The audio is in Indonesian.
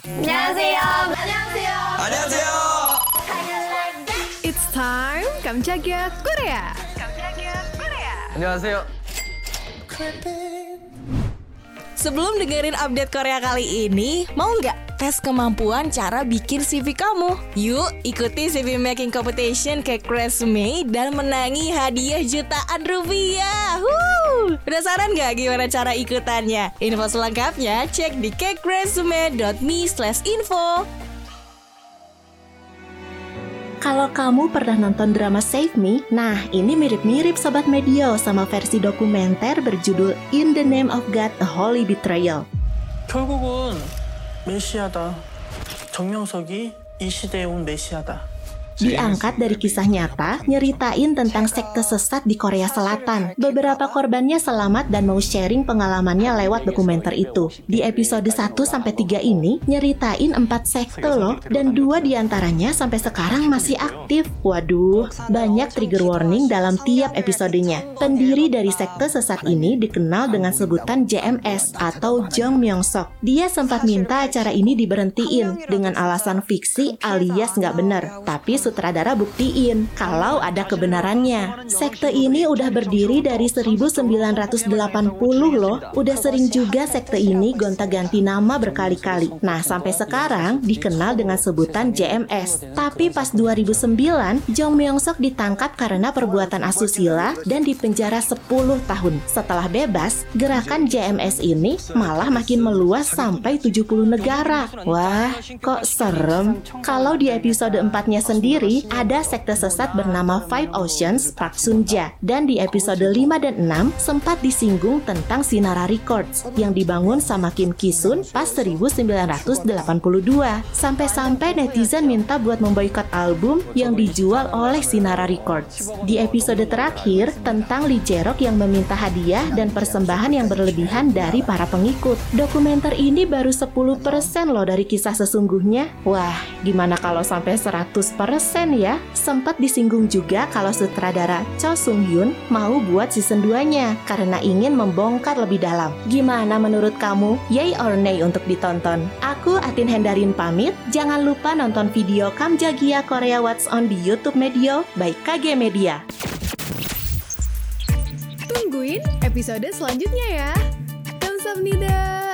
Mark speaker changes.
Speaker 1: 안녕하세요. 안녕하세요.
Speaker 2: 안녕하세요.
Speaker 3: It's time 깜짝이야 Korea. 깜짝이야 Korea.
Speaker 2: 안녕하세요.
Speaker 4: Sebelum dengerin update Korea kali ini, mau nggak tes kemampuan cara bikin CV kamu? Yuk ikuti CV Making Competition ke Resume dan menangi hadiah jutaan rupiah. Woo! Penasaran nggak gimana cara ikutannya? Info selengkapnya cek di kekresume.me slash info.
Speaker 5: Kalau kamu pernah nonton drama Save Me, nah ini mirip-mirip Sobat Medio sama versi dokumenter berjudul In the Name of God, A Holy Betrayal.
Speaker 6: 결국은 메시아다. 정명석이 이 시대에 온 메시아다.
Speaker 5: Diangkat dari kisah nyata, nyeritain tentang sekte sesat di Korea Selatan. Beberapa korbannya selamat dan mau sharing pengalamannya lewat dokumenter itu. Di episode 1 sampai 3 ini, nyeritain 4 sekte loh, dan dua di antaranya sampai sekarang masih aktif. Waduh, banyak trigger warning dalam tiap episodenya. Pendiri dari sekte sesat ini dikenal dengan sebutan JMS atau Jong Myung Sok. Dia sempat minta acara ini diberhentiin dengan alasan fiksi alias nggak benar. Tapi sutradara buktiin kalau ada kebenarannya. Sekte ini udah berdiri dari 1980 loh. Udah sering juga sekte ini gonta-ganti nama berkali-kali. Nah, sampai sekarang dikenal dengan sebutan JMS. Tapi pas 2009, Jong Myung Sok ditangkap karena perbuatan asusila dan dipenjara 10 tahun. Setelah bebas, gerakan JMS ini malah makin meluas sampai 70 negara. Wah, kok serem. Kalau di episode 4-nya sendiri, ada sekte sesat bernama Five Oceans Park Sunja. Dan di episode 5 dan 6, sempat disinggung tentang Sinara Records yang dibangun sama Kim Kisun pas 1982. Sampai-sampai netizen minta buat memboikot album yang dijual oleh Sinara Records. Di episode terakhir, tentang Lee Jerok yang meminta hadiah dan persembahan yang berlebihan dari para pengikut. Dokumenter ini baru 10% loh dari kisah sesungguhnya. Wah, gimana kalau sampai 100% ya? Sempat disinggung juga kalau sutradara Cho Sung Hyun mau buat season 2-nya karena ingin membongkar lebih dalam. Gimana menurut kamu? Yay or nay untuk ditonton? Aku Atin Hendarin pamit. Jangan lupa nonton video Kamjagia Korea What's On di YouTube Medio by KG Media.
Speaker 3: Tungguin episode selanjutnya ya. Kamsahamnida.